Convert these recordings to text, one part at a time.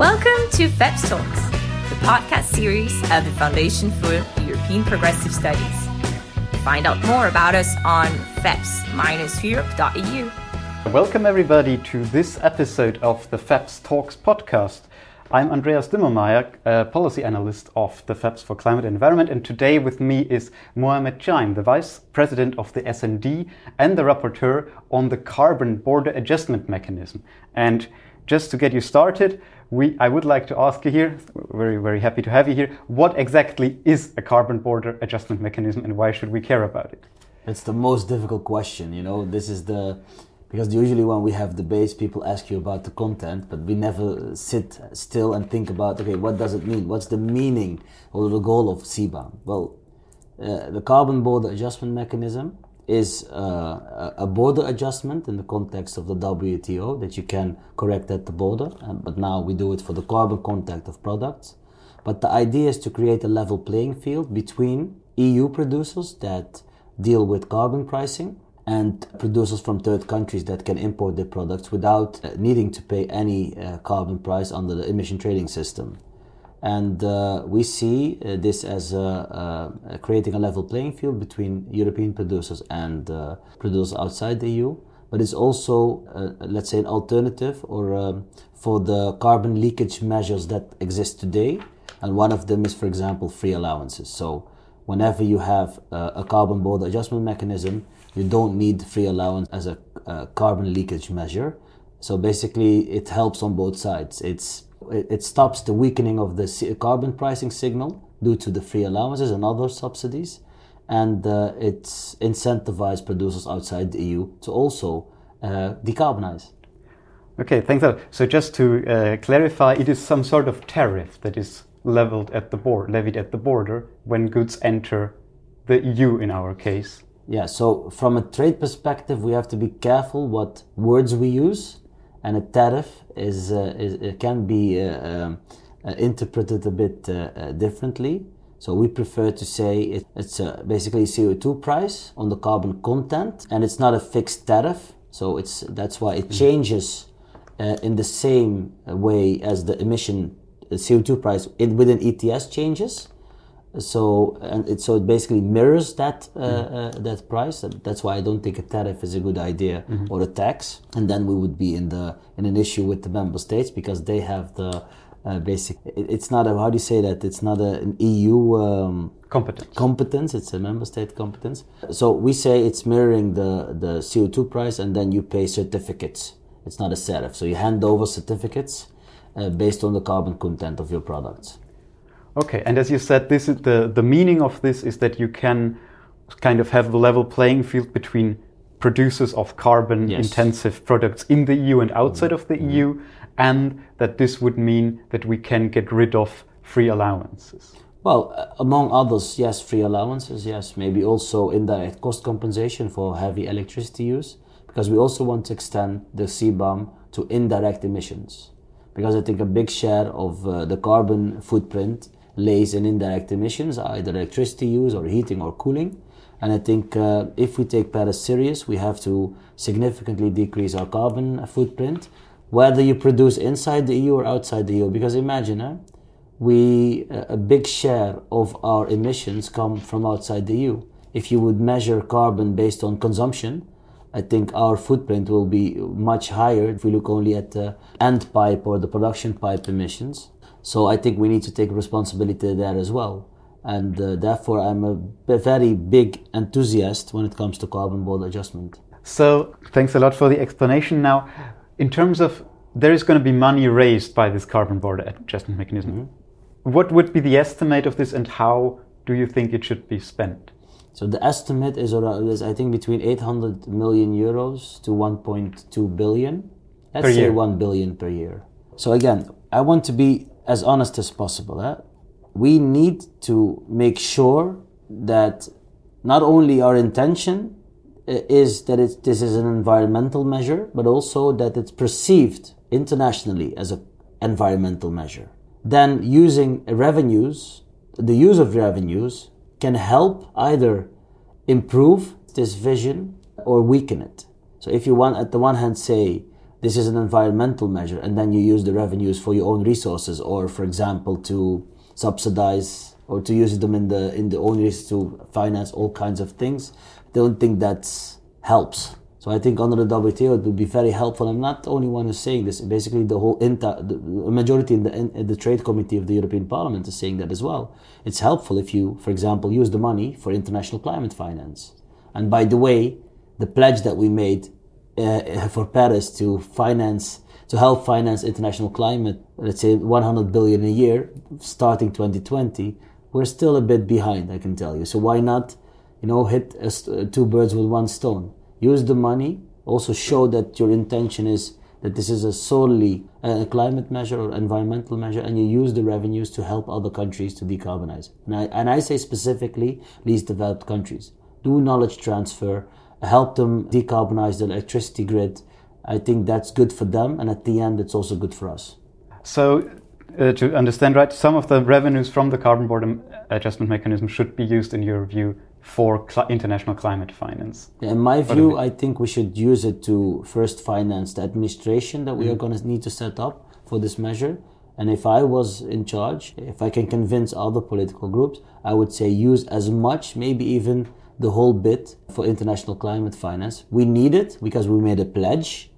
Welcome to FEPS Talks, the podcast series of the Foundation for European Progressive Studies. Find out more about us on feps-europe.eu. Welcome, everybody, to this episode of the FEPS Talks podcast. I'm Andreas Dimmelmeier, a policy analyst of the FEPS for Climate and Environment, and today with me is Mohammed Chahim, the Vice President of the S&D and the rapporteur on the Carbon Border Adjustment Mechanism. And just to get you started, we, I would like to ask you here, very, very happy to have you here, what exactly is a carbon border adjustment mechanism and why should we care about it? It's the most difficult question, you know. This is the because usually when we have debates, people ask you about the content, but we never sit still and think about okay, what does it mean? What's the meaning or the goal of CBAM? Well, uh, the carbon border adjustment mechanism is uh, a border adjustment in the context of the WTO that you can correct at the border, um, but now we do it for the carbon content of products. But the idea is to create a level playing field between EU producers that deal with carbon pricing and producers from third countries that can import their products without uh, needing to pay any uh, carbon price under the emission trading system. And uh, we see uh, this as creating a level playing field between European producers and uh, producers outside the EU. But it's also, uh, let's say, an alternative or um, for the carbon leakage measures that exist today. And one of them is, for example, free allowances. So whenever you have a carbon border adjustment mechanism, you don't need free allowance as a, a carbon leakage measure. So basically, it helps on both sides. It's it stops the weakening of the carbon pricing signal due to the free allowances and other subsidies, and uh, it incentivizes producers outside the EU to also uh, decarbonize. Okay, thanks. A lot. So just to uh, clarify, it is some sort of tariff that is leveled at the board, levied at the border when goods enter the EU in our case. Yeah, so from a trade perspective, we have to be careful what words we use and a tariff is, uh, is can be uh, um, uh, interpreted a bit uh, differently. So we prefer to say it, it's basically CO2 price on the carbon content, and it's not a fixed tariff. So it's that's why it mm-hmm. changes in the same way as the emission CO2 price in, within ETS changes so and it so it basically mirrors that uh, mm-hmm. uh, that price. That's why i don't think a tariff is a good idea mm-hmm. or a tax. And then we would be in the in an issue with the member states because they have the uh, basic it, it's not a how do you say that? It's not a, an eu um, competence. competence. It's a member state competence. So we say it's mirroring the the co2 price and then you pay certificates. It's not a tariff. So you hand over certificates uh, based on the carbon content of your products Okay, and as you said, this is the, the meaning of this is that you can kind of have the level playing field between producers of carbon yes. intensive products in the EU and outside mm -hmm. of the mm -hmm. EU, and that this would mean that we can get rid of free allowances. Well, uh, among others, yes, free allowances, yes, maybe also indirect cost compensation for heavy electricity use, because we also want to extend the CBAM to indirect emissions. Because I think a big share of uh, the carbon footprint lays in indirect emissions, either electricity use or heating or cooling. And I think uh, if we take Paris serious, we have to significantly decrease our carbon footprint, whether you produce inside the EU or outside the EU. Because imagine, we a big share of our emissions come from outside the EU. If you would measure carbon based on consumption, I think our footprint will be much higher if we look only at the end pipe or the production pipe emissions. So I think we need to take responsibility there as well. And uh, therefore, I'm a very big enthusiast when it comes to carbon border adjustment. So, thanks a lot for the explanation. Now, in terms of there is going to be money raised by this carbon border adjustment mechanism. Mm-hmm. What would be the estimate of this, and how do you think it should be spent? So the estimate is, around, is I think between 800 million euros to 1.2 billion. Let's per say year. 1 billion per year. So again, I want to be as honest as possible. Eh? We need to make sure that not only our intention eh, is that it, this is an environmental measure, but also that it's perceived internationally as an environmental measure. Then using revenues, the use of revenues can help either improve this vision or weaken it. So if you want, at the one hand, say this is an environmental measure, and then you use the revenues for your own resources, or for example, to subsidize or to use them in the in the own resources to finance all kinds of things. I don't think that helps. So I think under the WTO it would be very helpful. I'm not the only one who's saying this. Basically, the whole INTA, the majority in the in the Trade Committee of the European Parliament is saying that as well. It's helpful if you, for example, use the money for international climate finance. And by the way, the pledge that we made uh, for Paris to finance to help finance international climate, let's say 100 billion a year, starting 2020, we're still a bit behind. I can tell you. So why not, you know, hit a, two birds with one stone? use the money, also show that your intention is that this is a solely a climate measure or environmental measure, and you use the revenues to help other countries to decarbonize. And I, and I say specifically least developed countries. Do knowledge transfer, help them decarbonize the electricity grid. I think that's good for them, and at the end, it's also good for us. So, uh, to understand right, some of the revenues from the carbon border adjustment mechanism should be used, in your view, for cl- international climate finance. In my view, I think we should use it to first finance the administration that we mm. are going to need to set up for this measure. And if I was in charge, if I can convince other political groups, I would say use as much, maybe even the whole bit for international climate finance. We need it because we made a pledge.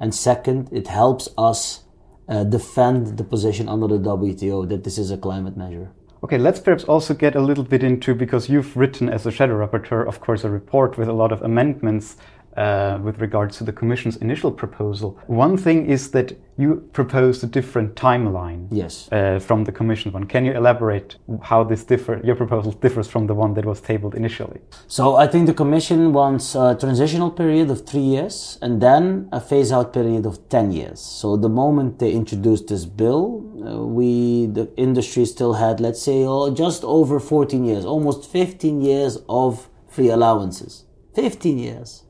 And second, it helps us uh, defend the position under the WTO that this is a climate measure. Okay, let's perhaps also get a little bit into because you've written as a shadow rapporteur, of course, a report with a lot of amendments uh, with regards to the Commission's initial proposal. One thing is that you proposed a different timeline yes. Uh, from the Commission one. Can you elaborate how this differ, your proposal differs from the one that was tabled initially? So I think the Commission wants a transitional period of three years and then a phase out period of 10 years. So the moment they introduced this bill, uh, we, the industry still had, let's say, oh, just over 14 years, almost 15 years of free allowances. 15 years.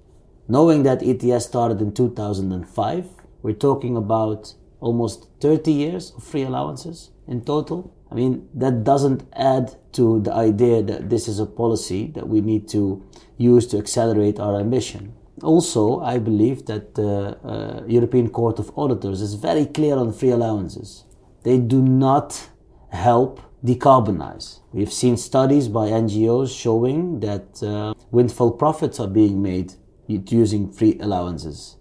Knowing that ETS started in 2005, we're talking about almost 30 years of free allowances in total. I mean, that doesn't add to the idea that this is a policy that we need to use to accelerate our ambition. Also, I believe that the uh, European Court of Auditors is very clear on free allowances. They do not help decarbonize. We've seen studies by NGOs showing that uh, windfall profits are being made using free allowances.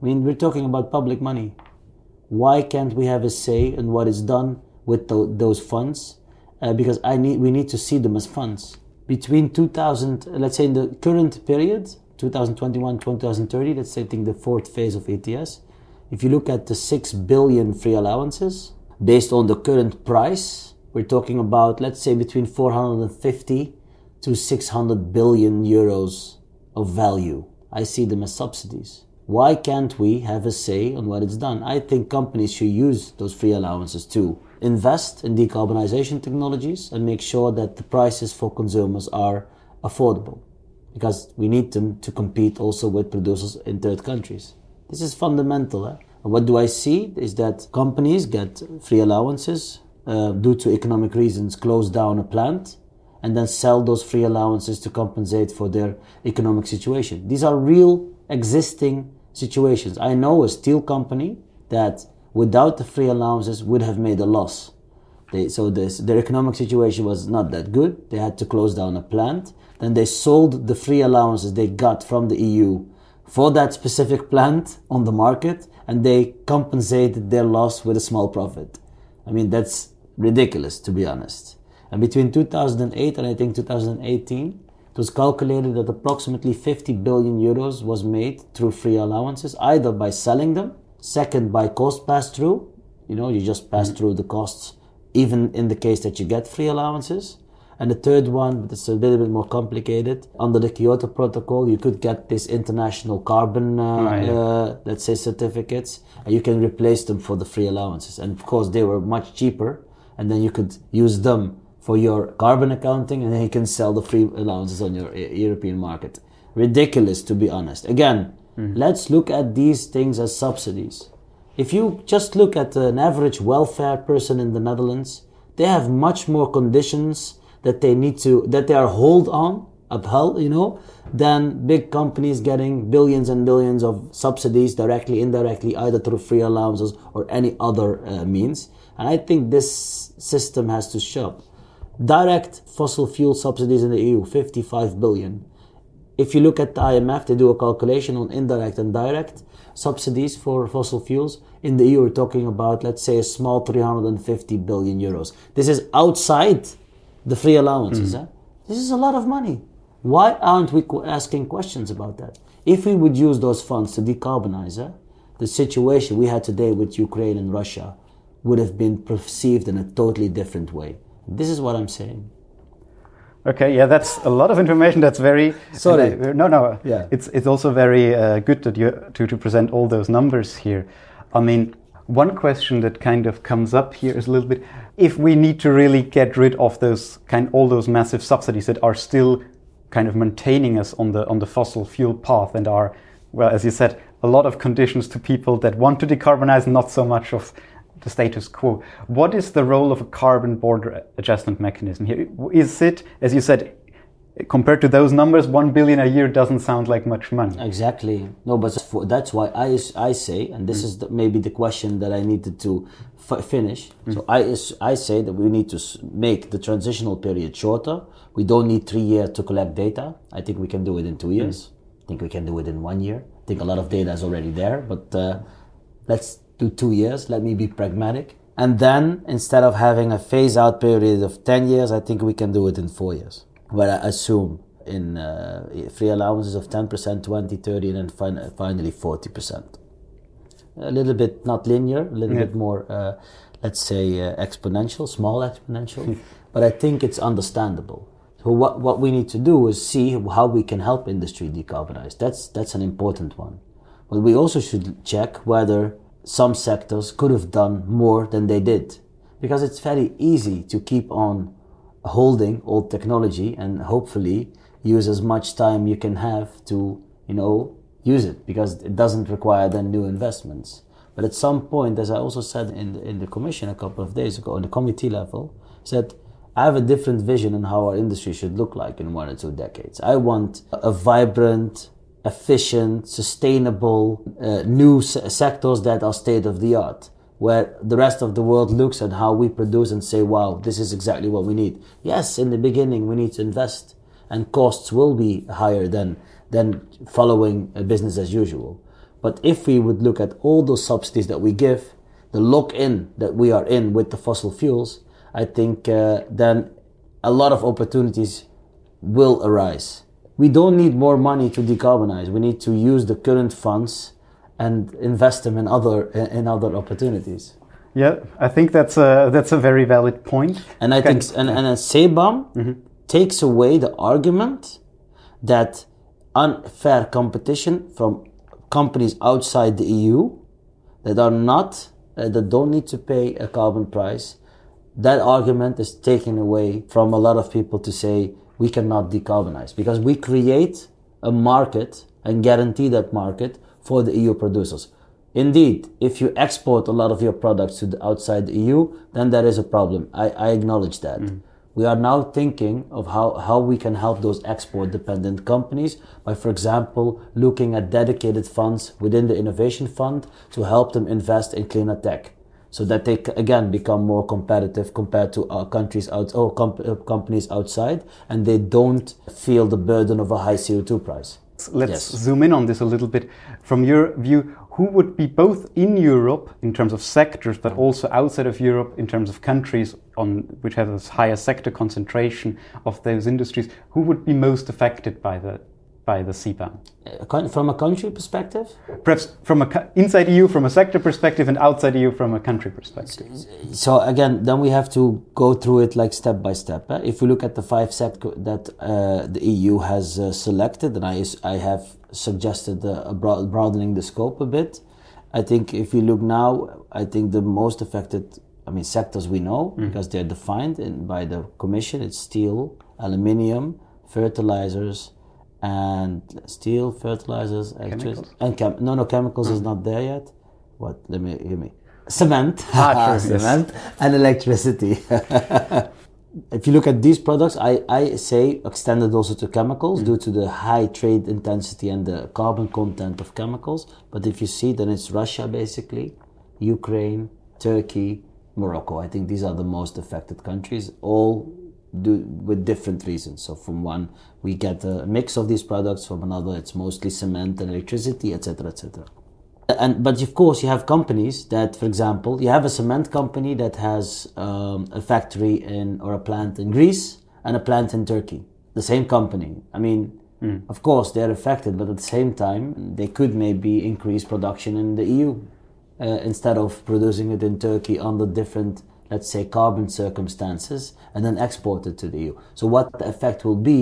I mean, we're talking about public money. Why can't we have a say in what is done with the, those funds? Uh, because I need, we need to see them as funds. Between 2000, let's say in the current period, 2021 2030, let's say I think the fourth phase of ETS, if you look at the 6 billion free allowances, based on the current price, we're talking about, let's say, between 450 to 600 billion euros of value. I see them as subsidies. Why can't we have a say on what it's done? I think companies should use those free allowances to invest in decarbonization technologies and make sure that the prices for consumers are affordable because we need them to compete also with producers in third countries. This is fundamental. Eh? And what do I see is that companies get free allowances uh, due to economic reasons, close down a plant, and then sell those free allowances to compensate for their economic situation. These are real existing situations. I know a steel company that without the free allowances would have made a loss. They, so this, their economic situation was not that good. They had to close down a plant. Then they sold the free allowances they got from the EU for that specific plant on the market and they compensated their loss with a small profit. I mean, that's ridiculous to be honest. And between 2008 and I think 2018, it was calculated that approximately 50 billion euros was made through free allowances, either by selling them, second by cost pass through, you know, you just pass mm-hmm. through the costs, even in the case that you get free allowances. And the third one, but it's a little bit more complicated. Under the Kyoto Protocol, you could get this international carbon, uh, oh, yeah. uh, let's say, certificates, and you can replace them for the free allowances. And of course, they were much cheaper, and then you could use them for your carbon accounting and then you can sell the free allowances on your European market. Ridiculous, to be honest. Again, mm-hmm. let's look at these things as subsidies. If you just look at an average welfare person in the Netherlands, they have much more conditions that they need to, that they are hold on upheld, you know, than big companies getting billions and billions of subsidies directly, indirectly, either through free allowances or any other uh, means. And I think this system has to stop. Direct fossil fuel subsidies in the EU, 55 billion. If you look at the IMF, they do a calculation on indirect and direct subsidies for fossil fuels. In the EU, we're talking about, let's say, a small 350 billion euros. This is outside the free allowances. Eh? This is a lot of money. Why aren't we asking questions about that? If we would use those funds to decarbonize, eh, the situation we had today with Ukraine and Russia would have been perceived in a totally different way. This is what I'm saying. Okay, yeah, that's a lot of information. That's very Sorry. and I- no, no. Yeah. it's it's also very uh, good that you to to present all those numbers here. I mean, one question that kind of comes up here is a little bit if we need to really get rid of those kind all those massive subsidies that are still kind of maintaining us on the on the fossil fuel path and are well, as you said, a lot of conditions to people that want to decarbonize, not so much of the status quo. What is the role of a carbon border adjustment mechanism here? Is it, as you said, compared to those numbers, one billion a year doesn't sound like much money. Exactly. No, but for, that's why I, I say, and this mm. is the, maybe the question that I needed to f- finish. Mm. So I, I say that we need to make the transitional period shorter. We don't need three years to collect data. I think we can do it in two mm. years. I think we can do it in one year. I think a lot of data is already there, but uh, let's do two years. Let me be pragmatic. And then instead of having a phase out period of 10 years, I think we can do it in four years. But I assume in uh, free allowances of 10%, 20, 30, and then fin- finally 40%. A little bit not linear, a little Yeah. bit more, uh, let's say, uh, exponential, small exponential. but I think it's understandable. So what, what we need to do is see how we can help industry decarbonize. That's, that's an important one. But we also should check whether some sectors could have done more than they did. Because it's very easy to keep on holding old technology and hopefully use as much time you can have to, you know, use it because it doesn't require then new investments. But at some point, as I also said in the, in the commission a couple of days ago, on the committee level, said I have a different vision on how our industry should look like in one or two decades. I want a vibrant, efficient, sustainable, uh, new se- sectors that are state of the art, where the rest of the world looks at how we produce and say, wow, this is exactly what we need. Yes, in the beginning, we need to invest, and costs will be higher than, than following business as usual. But if we would look at all those subsidies that we give, the lock in that we are in with the fossil fuels, I think uh, then a lot of opportunities will arise. We don't need more money to decarbonize. We need to use the current funds and invest them in other in other opportunities. Yeah, I think that's a that's a very valid point. And I Okay. think and, and CBAM takes away the argument that unfair competition from companies outside the EU that are not uh, that don't need to pay a carbon price. That argument is taken away from a lot of people to say we cannot decarbonize because we create a market and guarantee that market for the EU producers. Indeed, if you export a lot of your products to the outside the EU, then there is a problem. I, I acknowledge that. Mm-hmm. We are now thinking of how, how we can help those export dependent companies by, for example, looking at dedicated funds within the innovation fund to help them invest in cleaner tech so that they again become more competitive compared to our countries out or comp- uh, companies outside and they don't feel the burden of a high CO2 price. Let's Yes. zoom in on this a little bit. From your view, who would be both in Europe in terms of sectors, but also outside of Europe in terms of countries on which have a higher sector concentration of those industries, who would be most affected by the by the CBAM? From a country perspective, Perhaps from a inside EU from a sector perspective and outside EU from a country perspective. so again, then we have to go through it like step by step. eh? If we look at the five sectors that uh, the EU has uh, selected, and I, I have suggested uh, broadening the scope a bit. I think if we look now, I think the most affected, I mean, sectors we know because they're defined in, by the Commission. It's steel, aluminium, fertilizers, and steel, fertilizers, electricity, and chem- no, no, chemicals is not there yet. What? Let me give me cement, Ah, cement, and electricity. if you look at these products, I, I say extended also to chemicals mm. due to the high trade intensity and the carbon content of chemicals. But if you see, then it's Russia basically, Ukraine, Turkey, Morocco. I think these are the most affected countries, all do with different reasons. So from one, we get a mix of these products. From another, it's mostly cement and electricity, etc., etc and but of course you have companies that for example you have a cement company that has um, a factory in or a plant in greece and a plant in turkey the same company i mean mm. of course they're affected but at the same time they could maybe increase production in the eu uh, instead of producing it in turkey under different let's say carbon circumstances and then export it to the eu so what the effect will be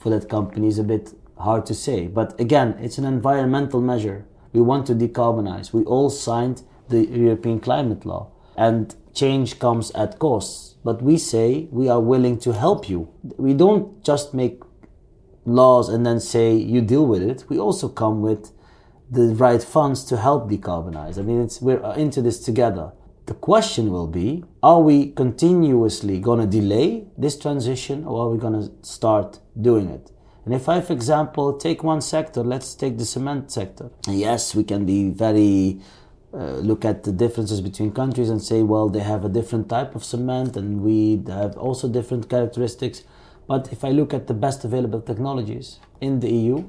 for that company is a bit hard to say but again it's an environmental measure we want to decarbonize. We all signed the European climate law. And change comes at costs. But we say we are willing to help you. We don't just make laws and then say you deal with it. We also come with the right funds to help decarbonize. I mean, we're into this together. The question will be are we continuously going to delay this transition or are we going to start doing it? And if I, for example, take one sector, let's take the cement sector. yes, we can be very uh, look at the differences between countries and say, well, they have a different type of cement and we have also different characteristics. But if I look at the best available technologies in the EU,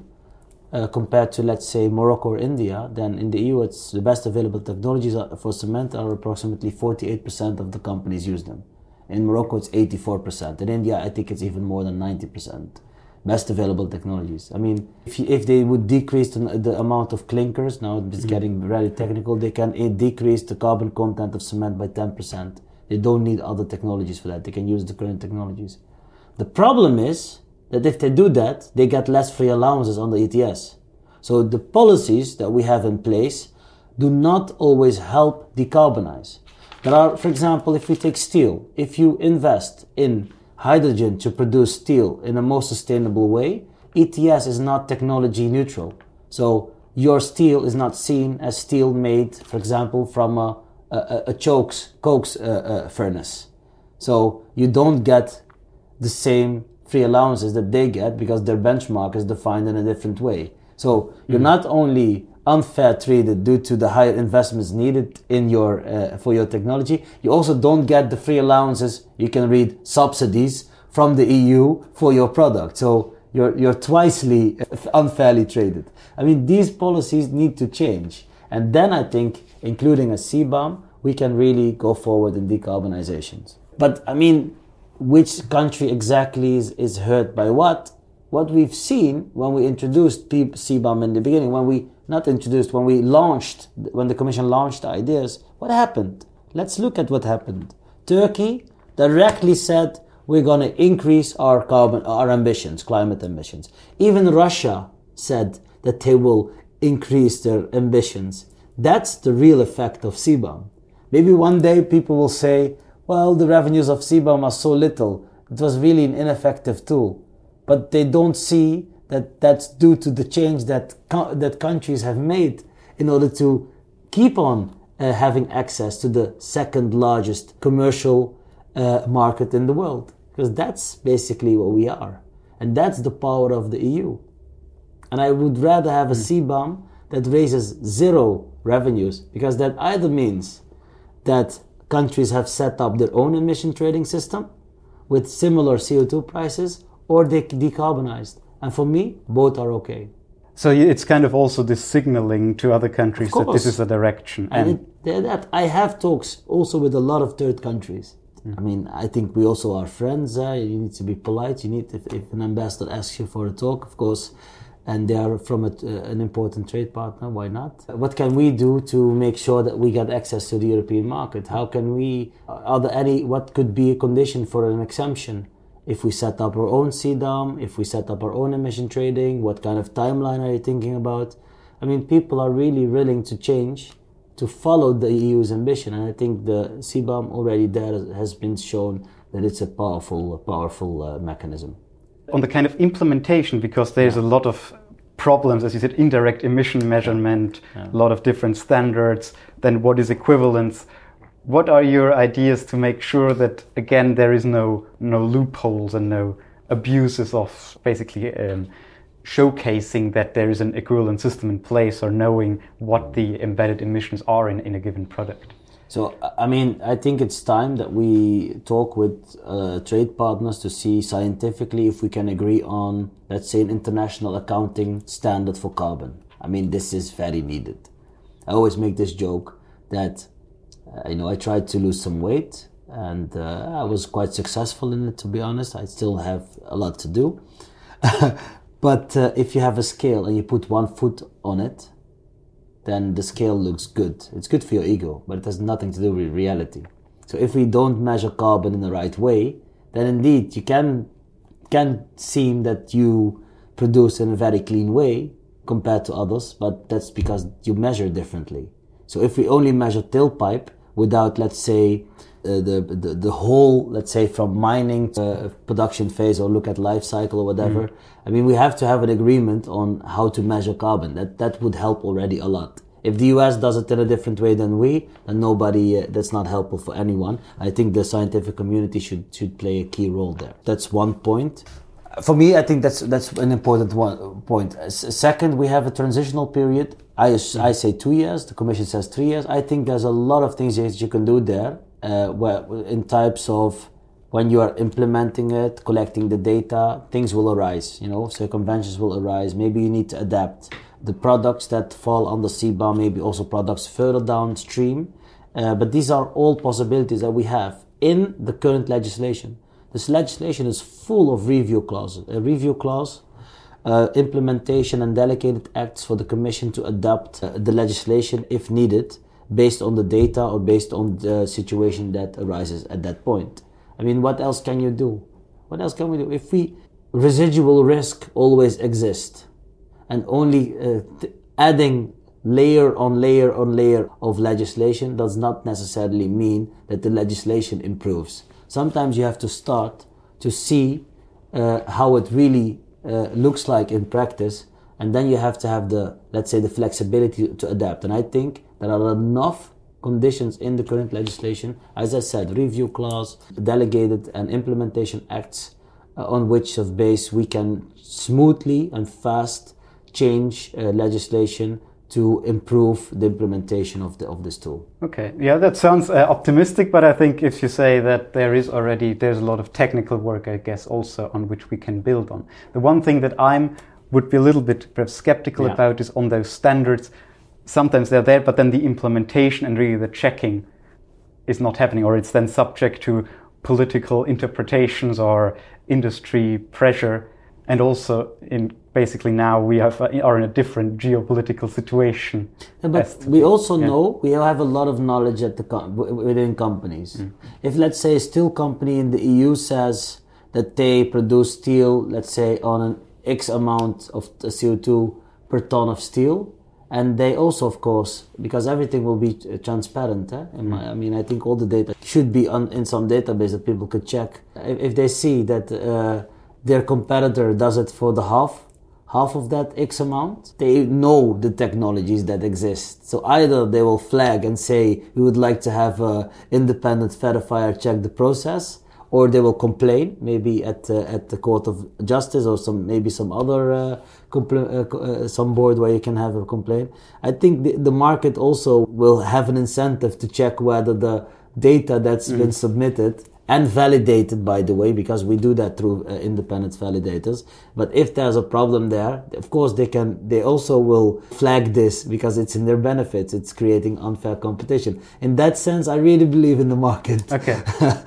uh, compared to let's say Morocco or India, then in the EU it's the best available technologies for cement are approximately 48% of the companies use them. In Morocco it's 84%. In India I think it's even more than 90% best available technologies. I mean, if, if they would decrease the, the amount of clinkers, now it's mm-hmm. getting very technical, they can eh, decrease the carbon content of cement by 10%. They don't need other technologies for that. They can use the current technologies. The problem is that if they do that, they get less free allowances on the ETS. So the policies that we have in place do not always help decarbonize. There are, for example, if we take steel, if you invest in hydrogen to produce steel in a more sustainable way, ETS is not technology neutral. So your steel is not seen as steel made, for example, from a, a, a chokes, cokes uh, uh, furnace. So you don't get the same free allowances that they get because their benchmark is defined in a different way. So you're mm-hmm. not only unfair treated due to the higher investments needed in your uh, for your technology. You also don't get the free allowances. You can read subsidies from the EU for your product. So you're you're twicely unfairly traded. I mean, these policies need to change, and then I think, including a CBAM, we can really go forward in decarbonizations. But I mean, which country exactly is, is hurt by what? What we've seen when we introduced CBAM in the beginning, when we not introduced, when we launched, when the Commission launched the ideas, what happened? Let's look at what happened. Turkey directly said we're going to increase our carbon, our ambitions, climate ambitions. Even Russia said that they will increase their ambitions. That's the real effect of CBAM. Maybe one day people will say, well, the revenues of CBAM are so little. It was really an ineffective tool. But they don't see that that's due to the change that that countries have made in order to keep on uh, having access to the second largest commercial uh, market in the world because that's basically what we are and that's the power of the EU and I would rather have a hmm. CBAM that raises zero revenues because that either means that countries have set up their own emission trading system with similar CO2 prices or they decarbonized and for me, both are okay. So it's kind of also this signaling to other countries that this is the direction. And, and it, that I have talks also with a lot of third countries. Mm. I mean, I think we also are friends. Uh, you need to be polite. You need, if, if, an ambassador asks you for a talk, of course, and they are from a, uh, an important trade partner, why not? What can we do to make sure that we get access to the European market? How can we? Are there any? What could be a condition for an exemption? if we set up our own CBAM, if we set up our own emission trading, what kind of timeline are you thinking about? I mean, people are really willing to change to follow the EU's ambition, and I think the CBAM already there has been shown that it's a powerful, powerful uh, mechanism. On the kind of implementation, because there's yeah. a lot of problems, as you said, indirect emission measurement, yeah. A lot of different standards, then what is equivalence? what are your ideas to make sure that again there is no no loopholes and no abuses of basically um, showcasing that there is an equivalent system in place or knowing what the embedded emissions are in, in a given product? So, I mean, I think it's time that we talk with uh, trade partners to see scientifically if we can agree on, let's say, an international accounting standard for carbon. I mean, this is very needed. I always make this joke that, uh, you know, I tried to lose some weight and uh, I was quite successful in it, to be honest. I still have a lot to do. but uh, if you have a scale and you put one foot on it, then the scale looks good. It's good for your ego, but it has nothing to do with reality. So if we don't measure carbon in the right way, then indeed you can can seem that you produce in a very clean way compared to others, but that's because you measure differently. So if we only measure tailpipe without, let's say, uh, the, the the whole, let's say, from mining to production phase, or look at life cycle or whatever. Mm. I mean, we have to have an agreement on how to measure carbon. That that would help already a lot. If the US does it in a different way than we, then nobody, uh, that's not helpful for anyone. I think the scientific community should should play a key role there. That's one point. For me, I think that's that's an important one point. Second, we have a transitional period. I, I say two years. The Commission says three years. I think there's a lot of things that you can do there uh, in types of when you are implementing it, collecting the data, things will arise. You know, circumventions will arise. Maybe you need to adapt the products that fall the CBAM, maybe also products further downstream. Uh, but these are all possibilities that we have in the current legislation. This legislation is full of review clauses. A review clause, uh, implementation and delegated acts for the Commission to adopt uh, the legislation if needed based on the data or based on the situation that arises at that point. I mean, what else can you do? What else can we do? If we residual risk always exists, and only uh, adding layer on layer on layer of legislation does not necessarily mean that the legislation improves. Sometimes you have to start to see uh, how it really uh, looks like in practice, and then you have to have the, let's say, the flexibility to adapt. And I think there are enough conditions in the current legislation, as I said, review clause, delegated and implementation acts, uh, on which of base we can smoothly and fast change uh, legislation to improve the implementation of the of this tool. Okay, yeah, that sounds uh, optimistic, but I think if you say that there is already there's a lot of technical work, I guess, also on which we can build on. The one thing that I'm would be a little bit perhaps skeptical yeah. about is on those standards. Sometimes they're there, but then the implementation and really the checking is not happening, or it's then subject to political interpretations or industry pressure, and also in basically now we have, uh, are in a different geopolitical situation. Yeah, but we also yeah. know we have a lot of knowledge at the com- within companies. Mm. If let's say a steel company in the EU says that they produce steel, let's say on an X amount of CO2 per ton of steel, and they also, of course, because everything will be uh, transparent. Eh? My, I mean, I think all the data should be on, in some database that people could check. If, if they see that uh, their competitor does it for the half, half of that X amount, they know the technologies that exist. So either they will flag and say, we would like to have an independent verifier check the process, or they will complain, maybe at uh, at the court of justice or some maybe some other uh, uh, uh some board where you can have a complaint. I think the, the market also will have an incentive to check whether the data that's mm. been submitted and validated by the way because we do that through uh, independent validators. But if there's a problem there of course they can they also will flag this because it's in their benefits. It's creating unfair competition. In that sense i really believe in the market. Okay.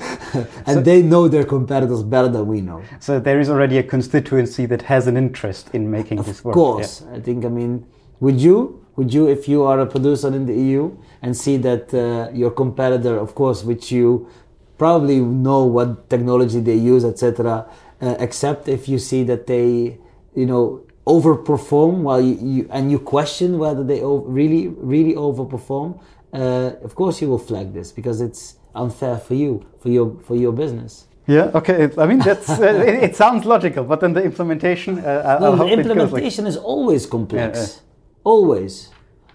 And so, they know their competitors better than we know. So there is already a constituency that has an interest in making of this work of course. yeah. i think i mean would you would you if you are a producer in the eu and see that uh, your competitor of course which you probably know what technology they use, etc. Uh, except if you see that they, you know, overperform while you, you and you question whether they really really overperform. Uh, of course, you will flag this because it's unfair for you for your for your business. Yeah. Okay. I mean, that's uh, it, it, sounds logical, but then the implementation. Uh, no, the implementation like... is always complex, yeah, always.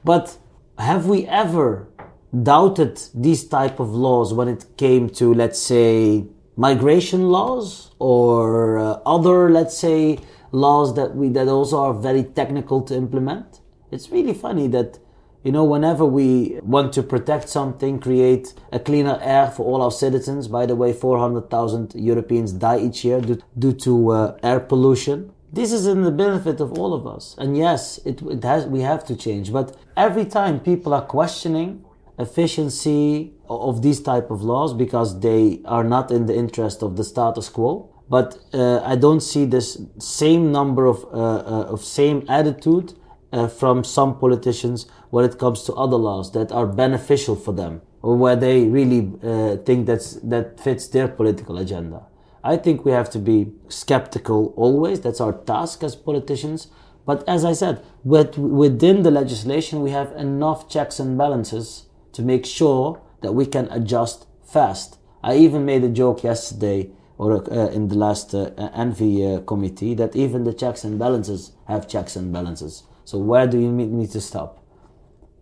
But have we ever doubted these type of laws when it came to, let's say, migration laws or uh, other, let's say, laws that we that also are very technical to implement. It's really funny that you know whenever we want to protect something, create a cleaner air for all our citizens. By the way, 400,000 Europeans die each year due, due to uh, air pollution. This is in the benefit of all of us. And yes, it, it has we have to change. But every time people are questioning efficiency of these type of laws because they are not in the interest of the status quo but uh, I don't see this same number of, uh, uh, of same attitude uh, from some politicians when it comes to other laws that are beneficial for them or where they really uh, think that's, that fits their political agenda. I think we have to be skeptical always. That's our task as politicians. But as I said, with, within the legislation, we have enough checks and balances to make sure that we can adjust fast. I even made a joke yesterday or uh, in the last uh, ENVI uh, committee that even the checks and balances have checks and balances. So where do you need me to stop?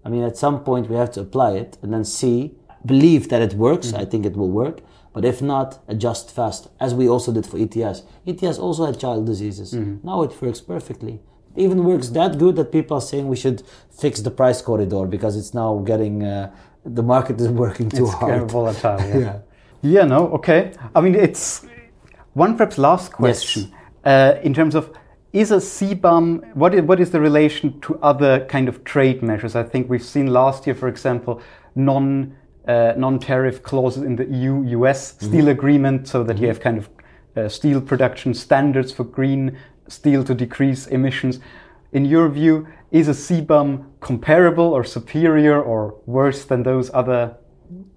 I mean, at some point we have to apply it and then see, believe that it works. Mm-hmm. I think it will work. But if not, adjust fast, as we also did for ETS. ETS also had child diseases. Mm-hmm. Now it works perfectly. Even works that good that people are saying we should fix the price corridor because it's now getting uh, the market is working too it's hard. It's volatile. Yeah. yeah. Yeah, no, okay. I mean, it's one perhaps last question yes. uh, in terms of is a CBAM, what is, what is the relation to other kind of trade measures? I think we've seen last year, for example, non uh, non-tariff clauses in the EU-US mm-hmm. steel agreement, so that mm-hmm. you have kind of uh, steel production standards for green steel to decrease emissions. In your view, is a CBAM comparable or superior or worse than those other?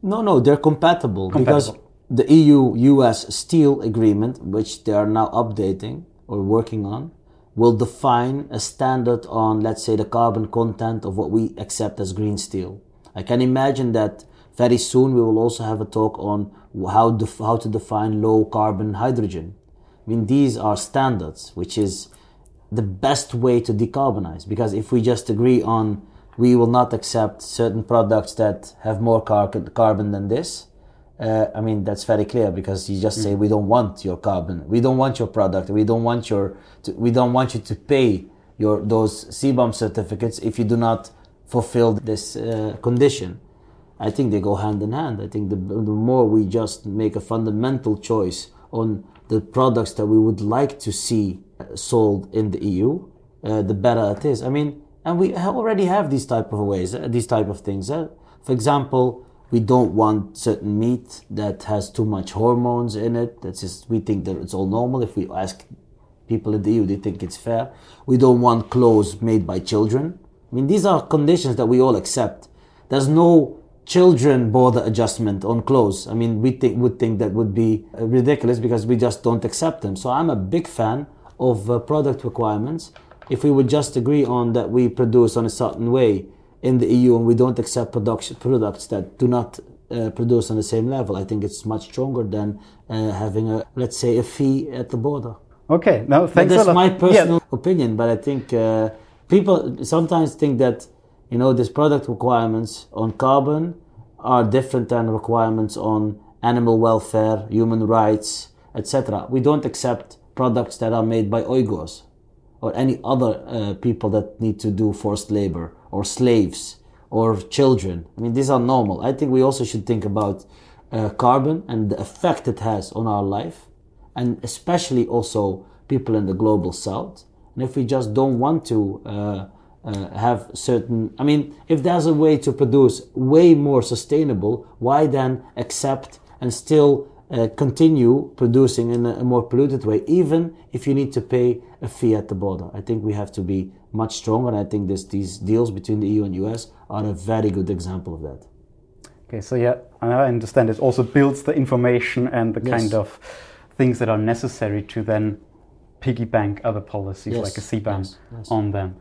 No, no, they're compatible, compatible. because the EU US steel agreement, which they are now updating or working on, will define a standard on, let's say, the carbon content of what we accept as green steel. I can imagine that very soon we will also have a talk on how, def- how to define low carbon hydrogen. I mean, these are standards, which is the best way to decarbonize. Because if we just agree on we will not accept certain products that have more car- carbon than this, uh, I mean, that's very clear because you just say, mm. we don't want your carbon. We don't want your product. We don't want your, to, we don't want you to pay your, those CBAM certificates if you do not fulfill this uh, condition. I think they go hand in hand. I think the, the more we just make a fundamental choice on the products that we would like to see uh, sold in the EU, uh, the better it is. I mean, and we already have these type of ways, uh, these type of things. Uh. For example, we don't want certain meat that has too much hormones in it. That's just we think that it's all normal. If we ask people in the EU, they think it's fair. We don't want clothes made by children. I mean, these are conditions that we all accept. There's no children border adjustment on clothes. I mean, we think would think that would be uh, ridiculous because we just don't accept them. So I'm a big fan of uh, product requirements. If we would just agree on that we produce on a certain way in the EU and we don't accept production, products that do not uh, produce on the same level. I think it's much stronger than uh, having a, let's say, a fee at the border. Okay, now thanks but that's my personal yeah. opinion, but I think uh, people sometimes think that, you know, these product requirements on carbon are different than requirements on animal welfare, human rights, etc. We don't accept products that are made by Uyghurs or any other uh, people that need to do forced labor or slaves or children. I mean, these are normal. I think we also should think about uh, carbon and the effect it has on our life, and especially also people in the global south. And if we just don't want to uh, uh, have certain, I mean, if there's a way to produce way more sustainable, why then accept and still uh, continue producing in a, a, more polluted way, even if you need to pay a fee at the border. I think we have to be much stronger, and I think this, these deals between the EU and US are a very good example of that. Okay, so yeah, I understand it also builds the information and the yes. kind of things that are necessary to then piggy bank other policies yes. like a CBAM yes. on them.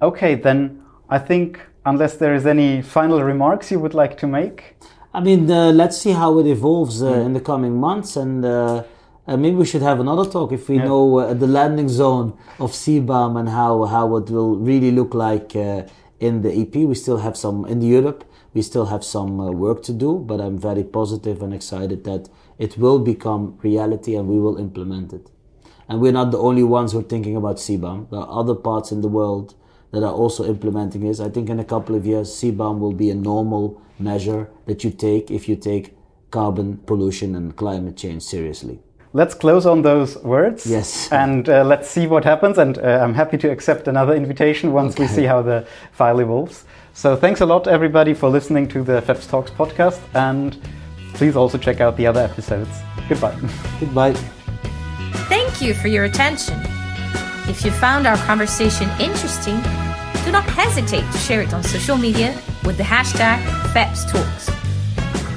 Okay, then I think unless there is any final remarks you would like to make. I mean, uh, let's see how it evolves uh, mm. in the coming months, and uh, uh, maybe we should have another talk if we yeah. know uh, the landing zone of CBAM and how how it will really look like uh, in the EP. We still have some in Europe. We still have some uh, work to do, but I'm very positive and excited that it will become reality and we will implement it. And we're not the only ones who are thinking about CBAM. There are other parts in the world that are also implementing this. I think in a couple of years, CBAM will be a normal measure that you take if you take carbon pollution and climate change seriously. Let's close on those words. Yes. And uh, let's see what happens. And uh, I'm happy to accept another invitation once okay. we see how the file evolves. So thanks a lot, everybody, for listening to the FEPS Talks podcast. And please also check out the other episodes. Goodbye. Goodbye. Thank you for your attention. If you found our conversation interesting, do not hesitate to share it on social media with the hashtag FEPSTalks.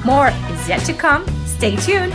More is yet to come. Stay tuned.